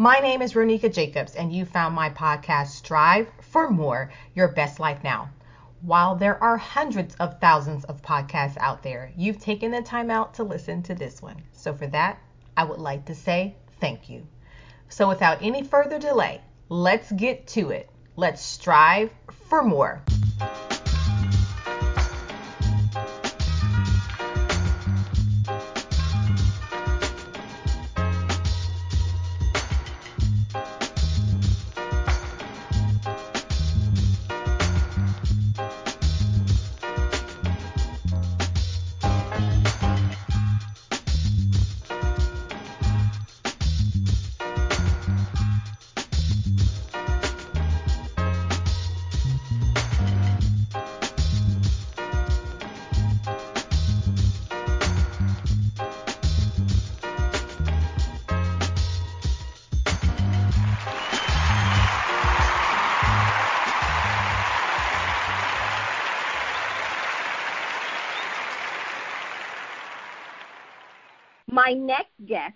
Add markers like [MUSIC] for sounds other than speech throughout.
My name is Ronika Jacobs, and you found my podcast, Strive for More Your Best Life Now. While there are hundreds of thousands of podcasts out there, you've taken the time out to listen to this one. So, for that, I would like to say thank you. So, without any further delay, let's get to it. Let's strive for more. My next guest,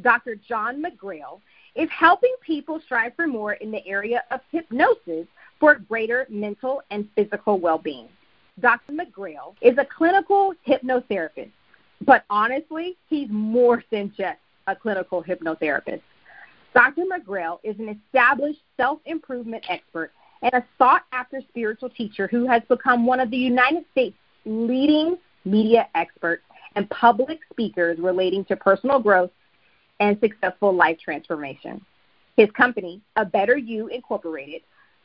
Dr. John McGrail, is helping people strive for more in the area of hypnosis for greater mental and physical well being. Dr. McGrail is a clinical hypnotherapist, but honestly, he's more than just a clinical hypnotherapist. Dr. McGrail is an established self improvement expert and a sought after spiritual teacher who has become one of the United States' leading media experts and public speakers relating to personal growth and successful life transformation. His company, A Better You Incorporated,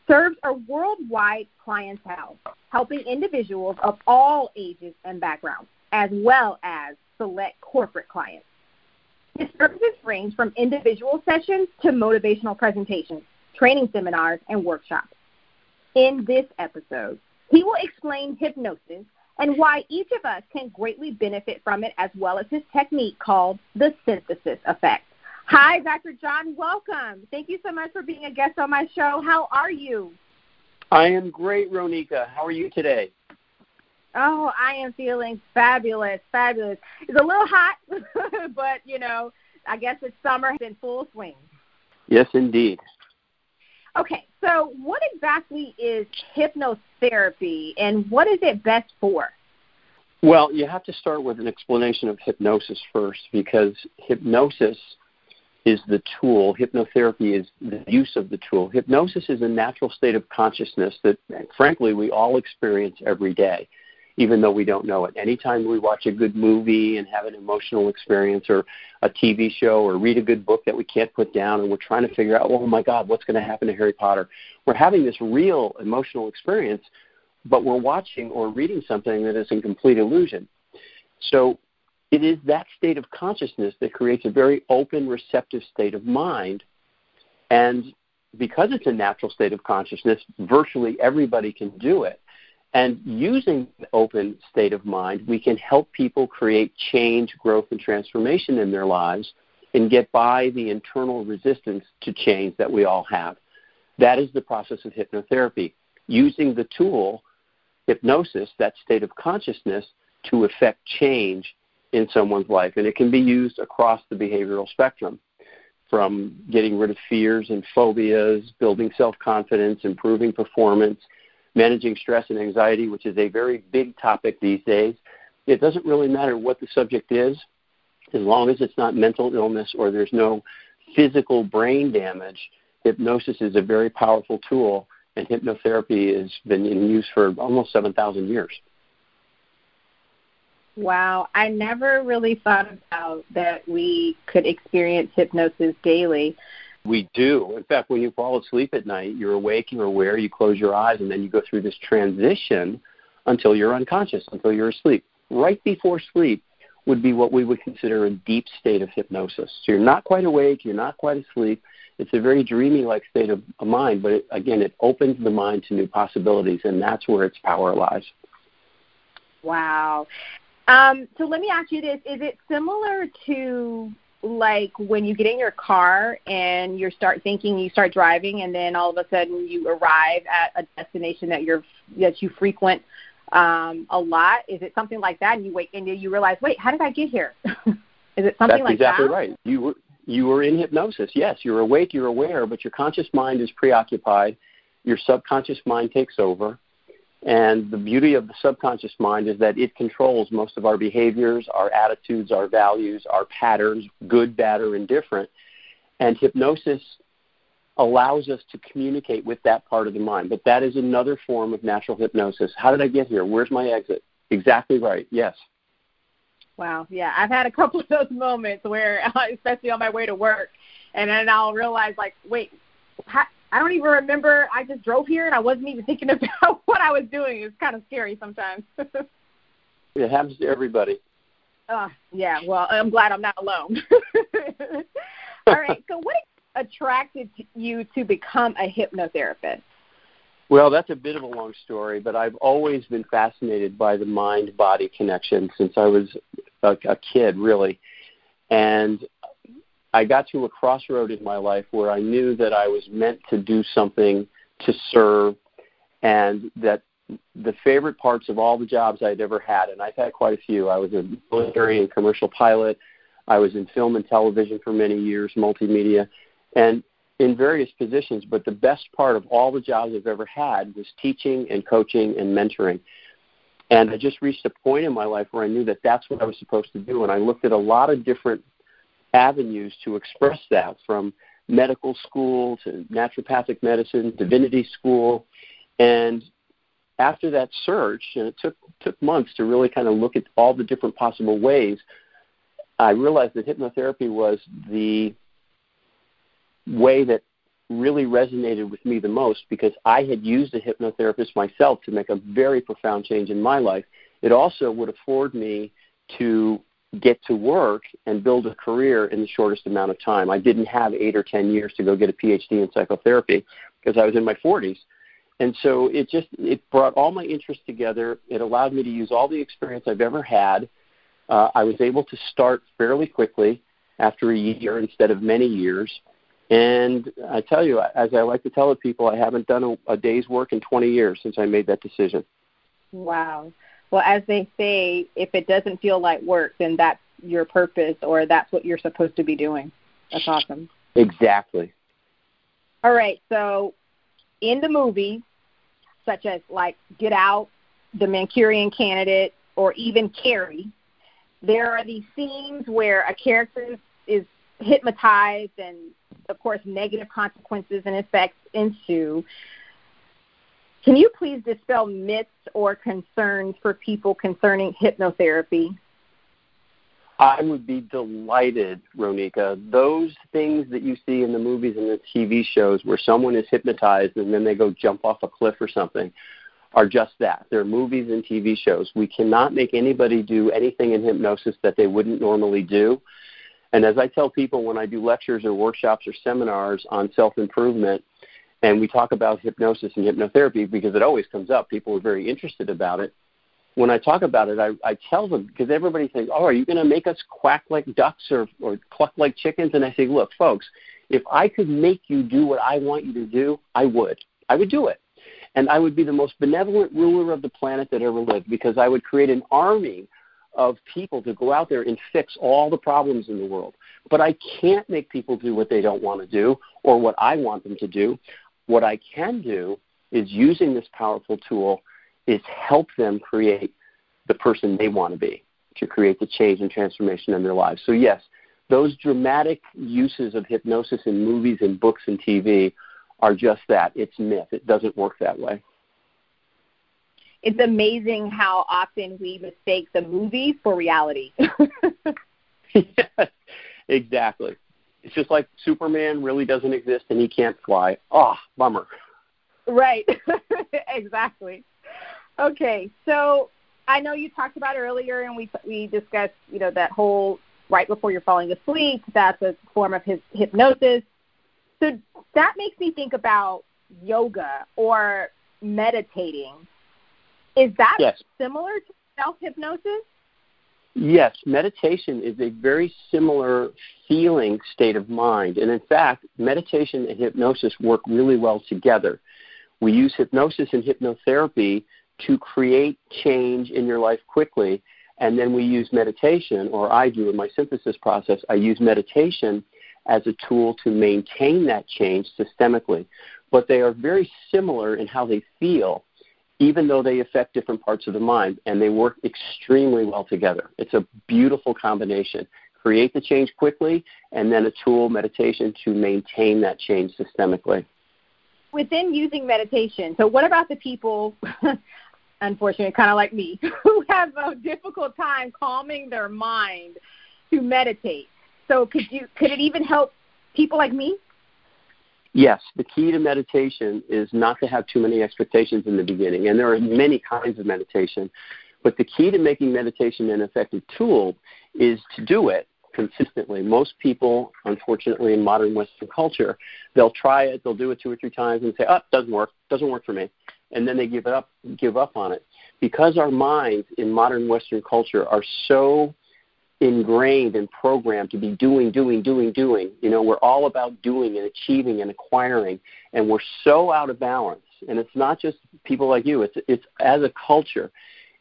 serves a worldwide clientele, helping individuals of all ages and backgrounds, as well as select corporate clients. His services range from individual sessions to motivational presentations, training seminars, and workshops. In this episode, he will explain hypnosis and why each of us can greatly benefit from it, as well as his technique called the synthesis effect. Hi, Dr. John. Welcome. Thank you so much for being a guest on my show. How are you? I am great, Ronika. How are you today? Oh, I am feeling fabulous, fabulous. It's a little hot, [LAUGHS] but you know, I guess it's summer in full swing. Yes, indeed. Okay, so what exactly is hypnotherapy and what is it best for? Well, you have to start with an explanation of hypnosis first because hypnosis is the tool, hypnotherapy is the use of the tool. Hypnosis is a natural state of consciousness that, frankly, we all experience every day even though we don't know it. Anytime we watch a good movie and have an emotional experience or a TV show or read a good book that we can't put down and we're trying to figure out, oh my God, what's going to happen to Harry Potter? We're having this real emotional experience, but we're watching or reading something that is in complete illusion. So it is that state of consciousness that creates a very open, receptive state of mind. And because it's a natural state of consciousness, virtually everybody can do it. And using the open state of mind, we can help people create change, growth, and transformation in their lives and get by the internal resistance to change that we all have. That is the process of hypnotherapy, using the tool, hypnosis, that state of consciousness, to effect change in someone's life. And it can be used across the behavioral spectrum from getting rid of fears and phobias, building self confidence, improving performance managing stress and anxiety, which is a very big topic these days. It doesn't really matter what the subject is, as long as it's not mental illness or there's no physical brain damage. Hypnosis is a very powerful tool, and hypnotherapy has been in use for almost 7,000 years. Wow, I never really thought about that we could experience hypnosis daily. We do. In fact, when you fall asleep at night, you're awake, you're aware, you close your eyes, and then you go through this transition until you're unconscious, until you're asleep. Right before sleep would be what we would consider a deep state of hypnosis. So you're not quite awake, you're not quite asleep, It's a very dreamy-like state of mind, but it, again, it opens the mind to new possibilities, and that's where its power lies. Wow. Um, so let me ask you this: Is it similar to like when you get in your car and you start thinking you start driving and then all of a sudden you arrive at a destination that you're that you frequent um a lot is it something like that? And you wait and you realize wait how did i get here? [LAUGHS] Is it something That's like exactly that? right. You were you were in hypnosis. Yes you're awake you're aware but your conscious mind is preoccupied. Your subconscious mind takes over and the beauty of the subconscious mind is that it controls most of our behaviors, our attitudes, our values, our patterns, good, bad, or indifferent. And hypnosis allows us to communicate with that part of the mind. But that is another form of natural hypnosis. How did I get here? Where's my exit? Exactly right. Yes. Wow. Yeah, I've had a couple of those moments where, [LAUGHS] especially on my way to work, and then I'll realize, like, wait, how, I don't even remember. I just drove here and I wasn't even [LAUGHS] thinking about what I was doing. It's kind of scary sometimes. [LAUGHS] it happens to everybody. Uh, yeah. Well, I'm glad I'm not alone. [LAUGHS] All right. So, what attracted you to become a hypnotherapist? Well, that's a bit of a long story, but I've always been fascinated by the mind body connection since I was a, a kid, really. And I got to a crossroad in my life where I knew that I was meant to do something to serve, and that the favorite parts of all the jobs I'd ever had, and I've had quite a few. I was a military and commercial pilot. I was in film and television for many years, multimedia, and in various positions. But the best part of all the jobs I've ever had was teaching and coaching and mentoring. And I just reached a point in my life where I knew that that's what I was supposed to do. And I looked at a lot of different avenues to express that from medical school to naturopathic medicine, divinity school. And after that search, and it took took months to really kind of look at all the different possible ways, I realized that hypnotherapy was the way that really resonated with me the most because I had used a hypnotherapist myself to make a very profound change in my life. It also would afford me to get to work and build a career in the shortest amount of time. I didn't have eight or ten years to go get a PhD in psychotherapy because I was in my 40s. And so it just it brought all my interests together. It allowed me to use all the experience I've ever had. Uh, I was able to start fairly quickly after a year instead of many years. And I tell you, as I like to tell the people, I haven't done a, a day's work in 20 years since I made that decision. Wow well, as they say, if it doesn't feel like work, then that's your purpose or that's what you're supposed to be doing. That's awesome. Exactly. All right. So, in the movies, such as like Get Out, The Manchurian Candidate, or even Carrie, there are these scenes where a character is hypnotized and, of course, negative consequences and effects ensue. Can you please dispel myths or concerns for people concerning hypnotherapy? I would be delighted, Ronika. Those things that you see in the movies and the TV shows where someone is hypnotized and then they go jump off a cliff or something are just that. They're movies and TV shows. We cannot make anybody do anything in hypnosis that they wouldn't normally do. And as I tell people when I do lectures or workshops or seminars on self improvement, and we talk about hypnosis and hypnotherapy because it always comes up. People are very interested about it. When I talk about it, I, I tell them because everybody thinks, "Oh, are you going to make us quack like ducks or or cluck like chickens?" And I say, "Look, folks, if I could make you do what I want you to do, I would. I would do it." And I would be the most benevolent ruler of the planet that ever lived because I would create an army of people to go out there and fix all the problems in the world. But I can't make people do what they don't want to do or what I want them to do. What I can do is using this powerful tool is help them create the person they want to be to create the change and transformation in their lives. So yes, those dramatic uses of hypnosis in movies and books and TV are just that. It's myth. It doesn't work that way. It's amazing how often we mistake the movie for reality. yes, [LAUGHS] [LAUGHS] exactly. It's just like Superman really doesn't exist and he can't fly. Oh, bummer. Right. [LAUGHS] exactly. Okay, so I know you talked about earlier, and we we discussed, you know, that whole right before you're falling asleep. That's a form of his hypnosis. So that makes me think about yoga or meditating. Is that yes. similar to self hypnosis? Yes, meditation is a very similar feeling state of mind. And in fact, meditation and hypnosis work really well together. We use hypnosis and hypnotherapy to create change in your life quickly. And then we use meditation, or I do in my synthesis process, I use meditation as a tool to maintain that change systemically. But they are very similar in how they feel even though they affect different parts of the mind, and they work extremely well together. It's a beautiful combination. Create the change quickly, and then a tool, meditation, to maintain that change systemically. Within using meditation, so what about the people, [LAUGHS] unfortunately, kind of like me, [LAUGHS] who have a difficult time calming their mind to meditate? So could you could it even help people like me? Yes, the key to meditation is not to have too many expectations in the beginning. And there are many kinds of meditation. But the key to making meditation an effective tool is to do it consistently. Most people, unfortunately, in modern Western culture, they'll try it, they'll do it two or three times and say, oh, it doesn't work, doesn't work for me. And then they give up, give up on it. Because our minds in modern Western culture are so ingrained and programmed to be doing, doing, doing, doing. You know, we're all about doing and achieving and acquiring, and we're so out of balance. And it's not just people like you; it's it's as a culture.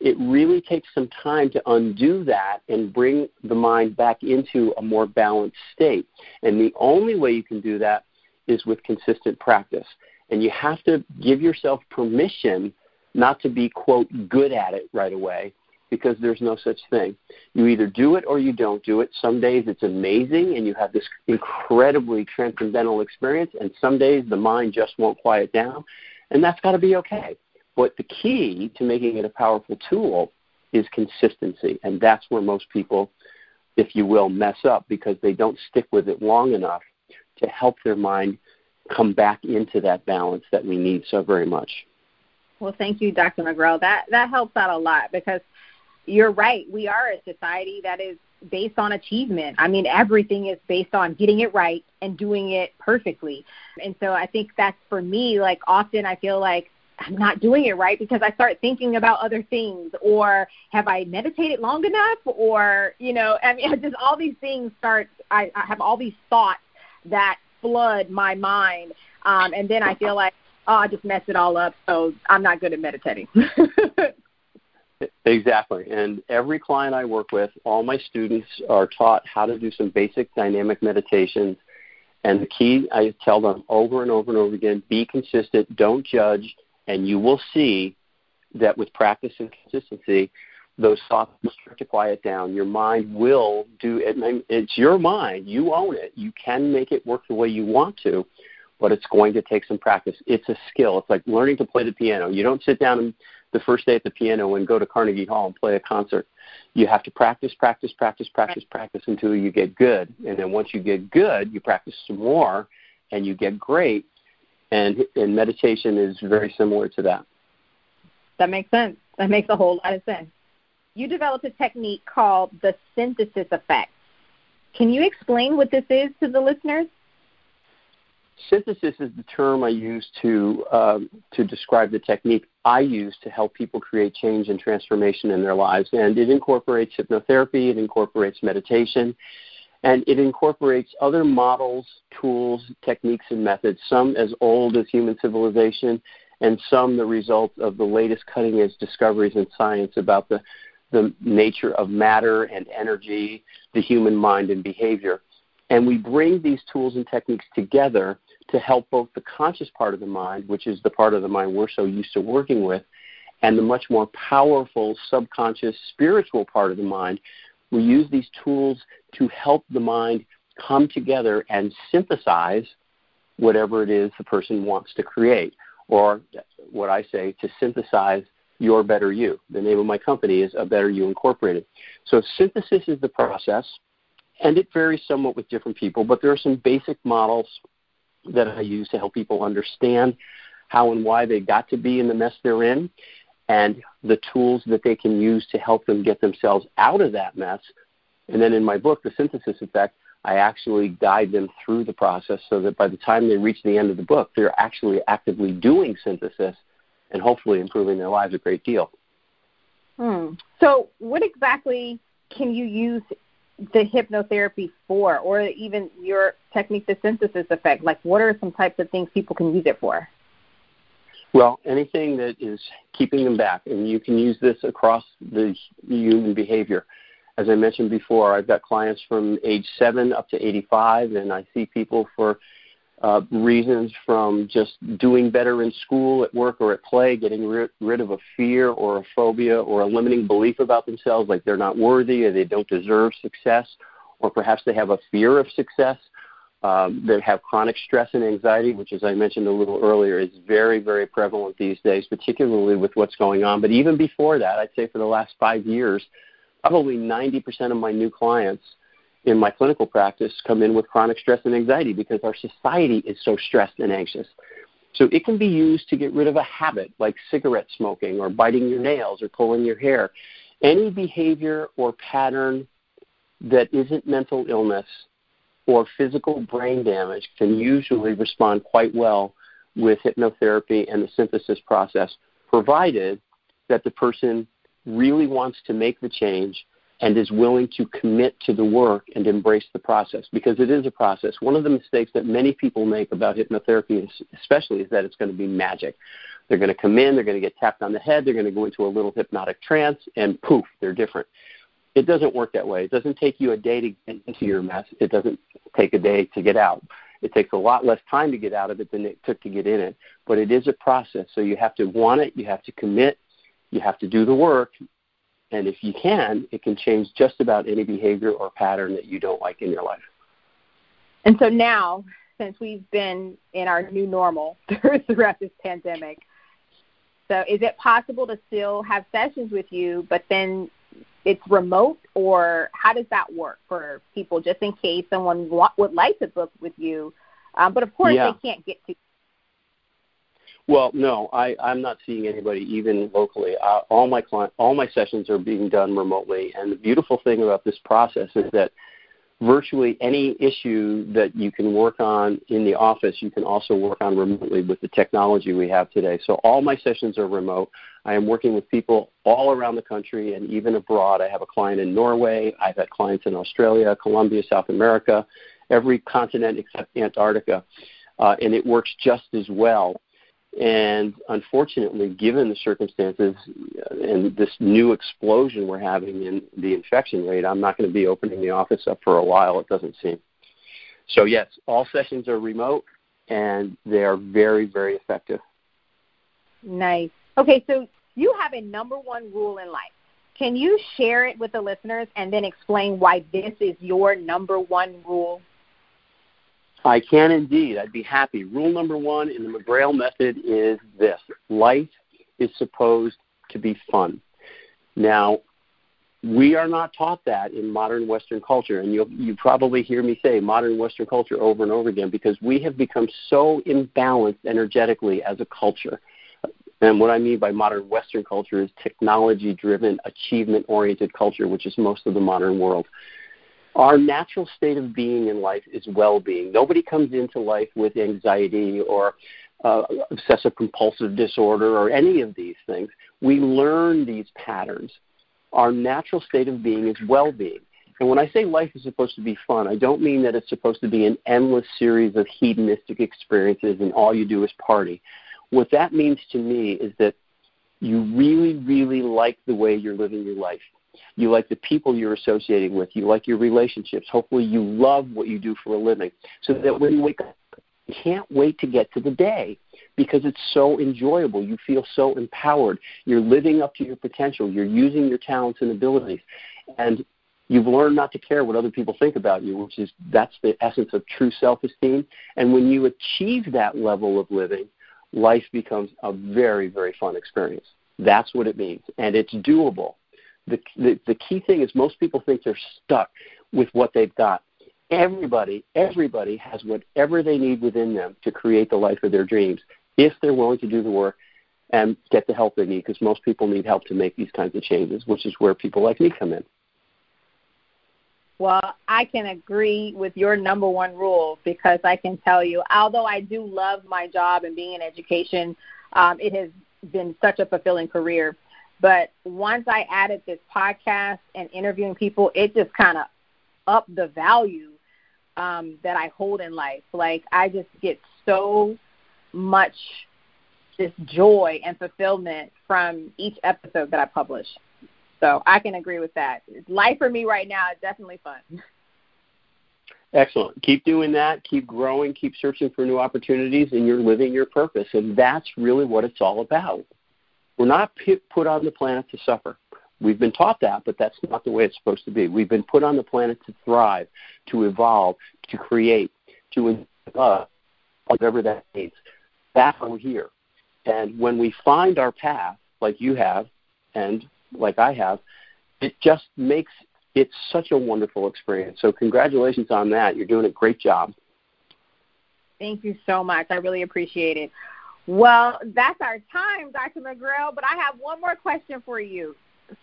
It really takes some time to undo that and bring the mind back into a more balanced state. And the only way you can do that is with consistent practice. And you have to give yourself permission not to be quote good at it right away because there's no such thing. You either do it or you don't do it. Some days it's amazing and you have this incredibly transcendental experience, and some days the mind just won't quiet down, and that's got to be okay. But the key to making it a powerful tool is consistency, and that's where most people, if you will, mess up because they don't stick with it long enough to help their mind come back into that balance that we need so very much. Well, thank you, Dr. McGrail. That that helps out a lot because you're right. We are a society that is based on achievement. I mean, everything is based on getting it right and doing it perfectly. And so I think that's for me, like often I feel like I'm not doing it right because I start thinking about other things or have I meditated long enough or, you know, I mean, [LAUGHS] just all these things start, I, I have all these thoughts that flood my mind. Um, and then I feel like, oh, I just messed it all up, so I'm not good at meditating. [LAUGHS] Exactly. And every client I work with, all my students are taught how to do some basic dynamic meditations. And the key, I tell them over and over and over again be consistent, don't judge, and you will see that with practice and consistency, those thoughts will start to quiet down. Your mind will do it. It's your mind. You own it. You can make it work the way you want to, but it's going to take some practice. It's a skill. It's like learning to play the piano. You don't sit down and the first day at the piano and go to Carnegie Hall and play a concert. You have to practice, practice, practice, practice, practice until you get good. And then once you get good, you practice some more and you get great. And, and meditation is very similar to that. That makes sense. That makes a whole lot of sense. You developed a technique called the synthesis effect. Can you explain what this is to the listeners? Synthesis is the term I use to um, to describe the technique I use to help people create change and transformation in their lives, and it incorporates hypnotherapy, it incorporates meditation, and it incorporates other models, tools, techniques, and methods. Some as old as human civilization, and some the result of the latest cutting-edge discoveries in science about the the nature of matter and energy, the human mind and behavior. And we bring these tools and techniques together to help both the conscious part of the mind, which is the part of the mind we're so used to working with, and the much more powerful subconscious spiritual part of the mind. We use these tools to help the mind come together and synthesize whatever it is the person wants to create, or what I say, to synthesize your better you. The name of my company is A Better You Incorporated. So synthesis is the process and it varies somewhat with different people, but there are some basic models that I use to help people understand how and why they got to be in the mess they're in and the tools that they can use to help them get themselves out of that mess. And then in my book, The Synthesis Effect, I actually guide them through the process so that by the time they reach the end of the book, they're actually actively doing synthesis and hopefully improving their lives a great deal. Hmm. So, what exactly can you use the hypnotherapy for, or even your technique, the synthesis effect? Like, what are some types of things people can use it for? Well, anything that is keeping them back, and you can use this across the human behavior. As I mentioned before, I've got clients from age 7 up to 85, and I see people for uh, reasons from just doing better in school, at work, or at play, getting rid, rid of a fear or a phobia or a limiting belief about themselves, like they're not worthy or they don't deserve success, or perhaps they have a fear of success um, that have chronic stress and anxiety, which, as I mentioned a little earlier, is very, very prevalent these days, particularly with what's going on. But even before that, I'd say for the last five years, probably 90% of my new clients in my clinical practice come in with chronic stress and anxiety because our society is so stressed and anxious. So it can be used to get rid of a habit like cigarette smoking or biting your nails or pulling your hair. Any behavior or pattern that isn't mental illness or physical brain damage can usually respond quite well with hypnotherapy and the synthesis process, provided that the person really wants to make the change and is willing to commit to the work and embrace the process because it is a process. One of the mistakes that many people make about hypnotherapy, especially, is that it's going to be magic. They're going to come in, they're going to get tapped on the head, they're going to go into a little hypnotic trance, and poof, they're different. It doesn't work that way. It doesn't take you a day to get into your mess. It doesn't take a day to get out. It takes a lot less time to get out of it than it took to get in it. But it is a process. So you have to want it, you have to commit, you have to do the work. And if you can, it can change just about any behavior or pattern that you don't like in your life. And so now, since we've been in our new normal [LAUGHS] throughout this pandemic, so is it possible to still have sessions with you, but then it's remote, or how does that work for people, just in case someone would like to book with you, um, but of course yeah. they can't get to. Well, no, I, I'm not seeing anybody even locally. Uh, all my client, all my sessions are being done remotely, and the beautiful thing about this process is that virtually any issue that you can work on in the office, you can also work on remotely with the technology we have today. So all my sessions are remote. I am working with people all around the country and even abroad. I have a client in Norway. I've had clients in Australia, Colombia, South America, every continent except Antarctica. Uh, and it works just as well. And unfortunately, given the circumstances uh, and this new explosion we're having in the infection rate, I'm not going to be opening the office up for a while, it doesn't seem. So, yes, all sessions are remote and they are very, very effective. Nice. Okay, so you have a number one rule in life. Can you share it with the listeners and then explain why this is your number one rule? I can indeed. I'd be happy. Rule number one in the McGrail method is this life is supposed to be fun. Now, we are not taught that in modern Western culture, and you'll you probably hear me say modern Western culture over and over again because we have become so imbalanced energetically as a culture. And what I mean by modern Western culture is technology driven, achievement oriented culture, which is most of the modern world. Our natural state of being in life is well being. Nobody comes into life with anxiety or uh, obsessive compulsive disorder or any of these things. We learn these patterns. Our natural state of being is well being. And when I say life is supposed to be fun, I don't mean that it's supposed to be an endless series of hedonistic experiences and all you do is party. What that means to me is that you really, really like the way you're living your life. You like the people you're associating with. You like your relationships. Hopefully, you love what you do for a living. So that when you wake up, you can't wait to get to the day because it's so enjoyable. You feel so empowered. You're living up to your potential. You're using your talents and abilities. And you've learned not to care what other people think about you, which is that's the essence of true self-esteem. And when you achieve that level of living, life becomes a very, very fun experience. That's what it means. And it's doable the, the, the key thing is most people think they're stuck with what they've got. Everybody, everybody has whatever they need within them to create the life of their dreams if they're willing to do the work and get the help they need because most people need help to make these kinds of changes, which is where people like me come in. Well, I can agree with your number one rule because I can tell you, although I do love my job and being in education, um, it has been such a fulfilling career. But once I added this podcast and interviewing people, it just kind of upped the value um, that I hold in life. Like I just get so much this joy and fulfillment from each episode that I publish. So I can agree with that. Life for me right now is definitely fun. Excellent. Keep doing that. Keep growing. Keep searching for new opportunities, and you're living your purpose. And that's really what it's all about. We're not put on the planet to suffer. We've been taught that, but that's not the way it's supposed to be. We've been put on the planet to thrive, to evolve, to create, to love, whatever that means. That's why we're here. And when we find our path, like you have, and like I have, it just makes it such a wonderful experience. So congratulations on that. You're doing a great job. Thank you so much. I really appreciate it. Well, that's our time, Dr. McGrail, but I have one more question for you.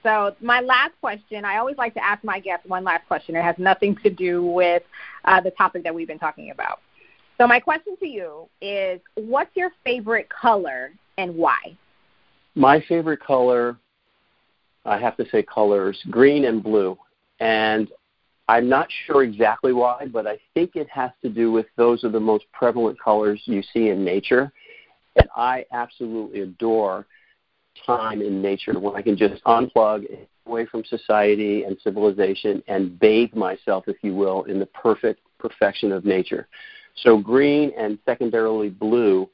So, my last question, I always like to ask my guests one last question. It has nothing to do with uh, the topic that we've been talking about. So, my question to you is what's your favorite color and why? My favorite color, I have to say colors, green and blue. And I'm not sure exactly why, but I think it has to do with those are the most prevalent colors you see in nature. I absolutely adore time in nature when I can just unplug away from society and civilization and bathe myself, if you will, in the perfect perfection of nature. So green and secondarily blue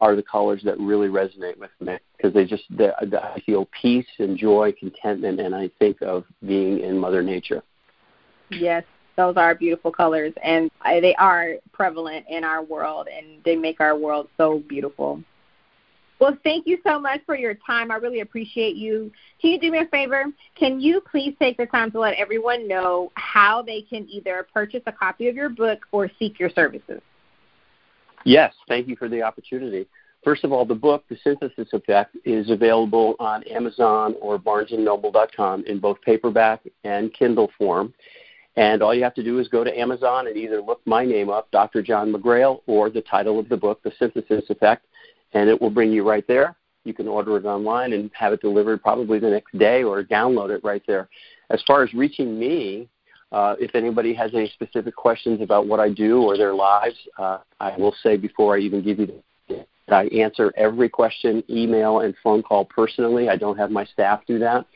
are the colors that really resonate with me because they just they, I feel peace and joy, contentment, and I think of being in Mother Nature. Yes, those are beautiful colors, and they are prevalent in our world, and they make our world so beautiful. Well, thank you so much for your time. I really appreciate you. Can you do me a favor? Can you please take the time to let everyone know how they can either purchase a copy of your book or seek your services? Yes, thank you for the opportunity. First of all, the book, The Synthesis Effect, is available on Amazon or BarnesandNoble.com in both paperback and Kindle form. And all you have to do is go to Amazon and either look my name up, Dr. John McGrail, or the title of the book, The Synthesis Effect, and it will bring you right there. You can order it online and have it delivered probably the next day or download it right there. As far as reaching me, uh, if anybody has any specific questions about what I do or their lives, uh, I will say before I even give you the, I answer every question, email, and phone call personally. I don't have my staff do that.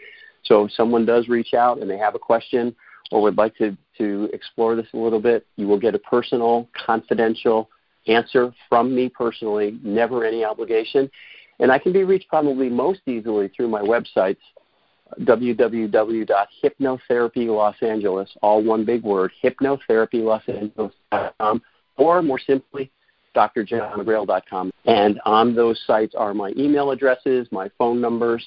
So if someone does reach out and they have a question or would like to, to explore this a little bit, you will get a personal, confidential answer from me personally, never any obligation. And I can be reached probably most easily through my websites, www.hypnotherapylosangeles, all one big word, hypnotherapylosangeles.com, or more simply, drjohnmcgrail.com. And on those sites are my email addresses, my phone numbers,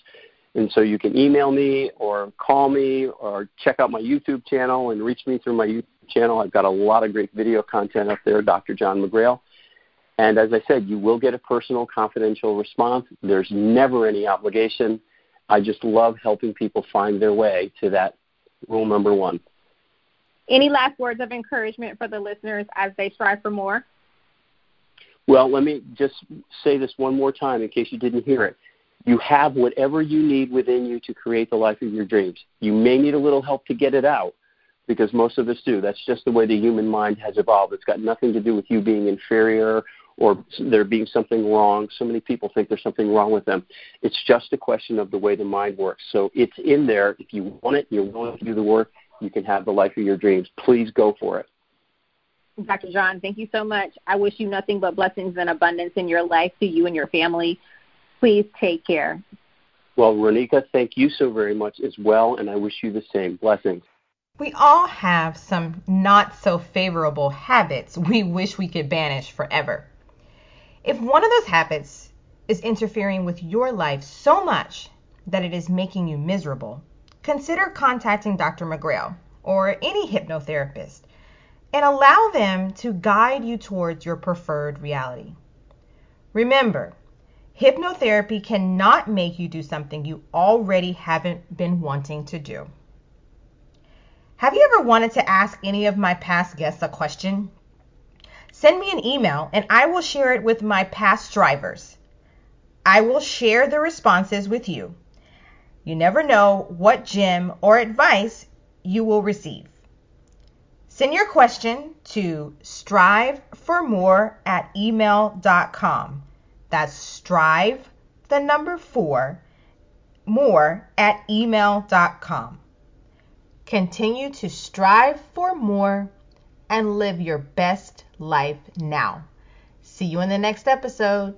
and so you can email me or call me or check out my YouTube channel and reach me through my YouTube channel. I've got a lot of great video content up there, Dr. John McGrail. And as I said, you will get a personal, confidential response. There's never any obligation. I just love helping people find their way to that rule number one. Any last words of encouragement for the listeners as they strive for more? Well, let me just say this one more time in case you didn't hear it. You have whatever you need within you to create the life of your dreams. You may need a little help to get it out because most of us do. That's just the way the human mind has evolved. It's got nothing to do with you being inferior or there being something wrong. So many people think there's something wrong with them. It's just a question of the way the mind works. So it's in there. If you want it, you're willing to do the work, you can have the life of your dreams. Please go for it. Dr. John, thank you so much. I wish you nothing but blessings and abundance in your life to you and your family. Please take care. Well, Ronika, thank you so very much as well, and I wish you the same. Blessings. We all have some not so favorable habits we wish we could banish forever. If one of those habits is interfering with your life so much that it is making you miserable, consider contacting Dr. McGrail or any hypnotherapist and allow them to guide you towards your preferred reality. Remember, hypnotherapy cannot make you do something you already haven't been wanting to do. Have you ever wanted to ask any of my past guests a question? Send me an email and I will share it with my past Strivers. I will share the responses with you. You never know what gem or advice you will receive. Send your question to striveformore at email.com. That's strive, the number four, more at email.com. Continue to strive for more and live your best life now. See you in the next episode.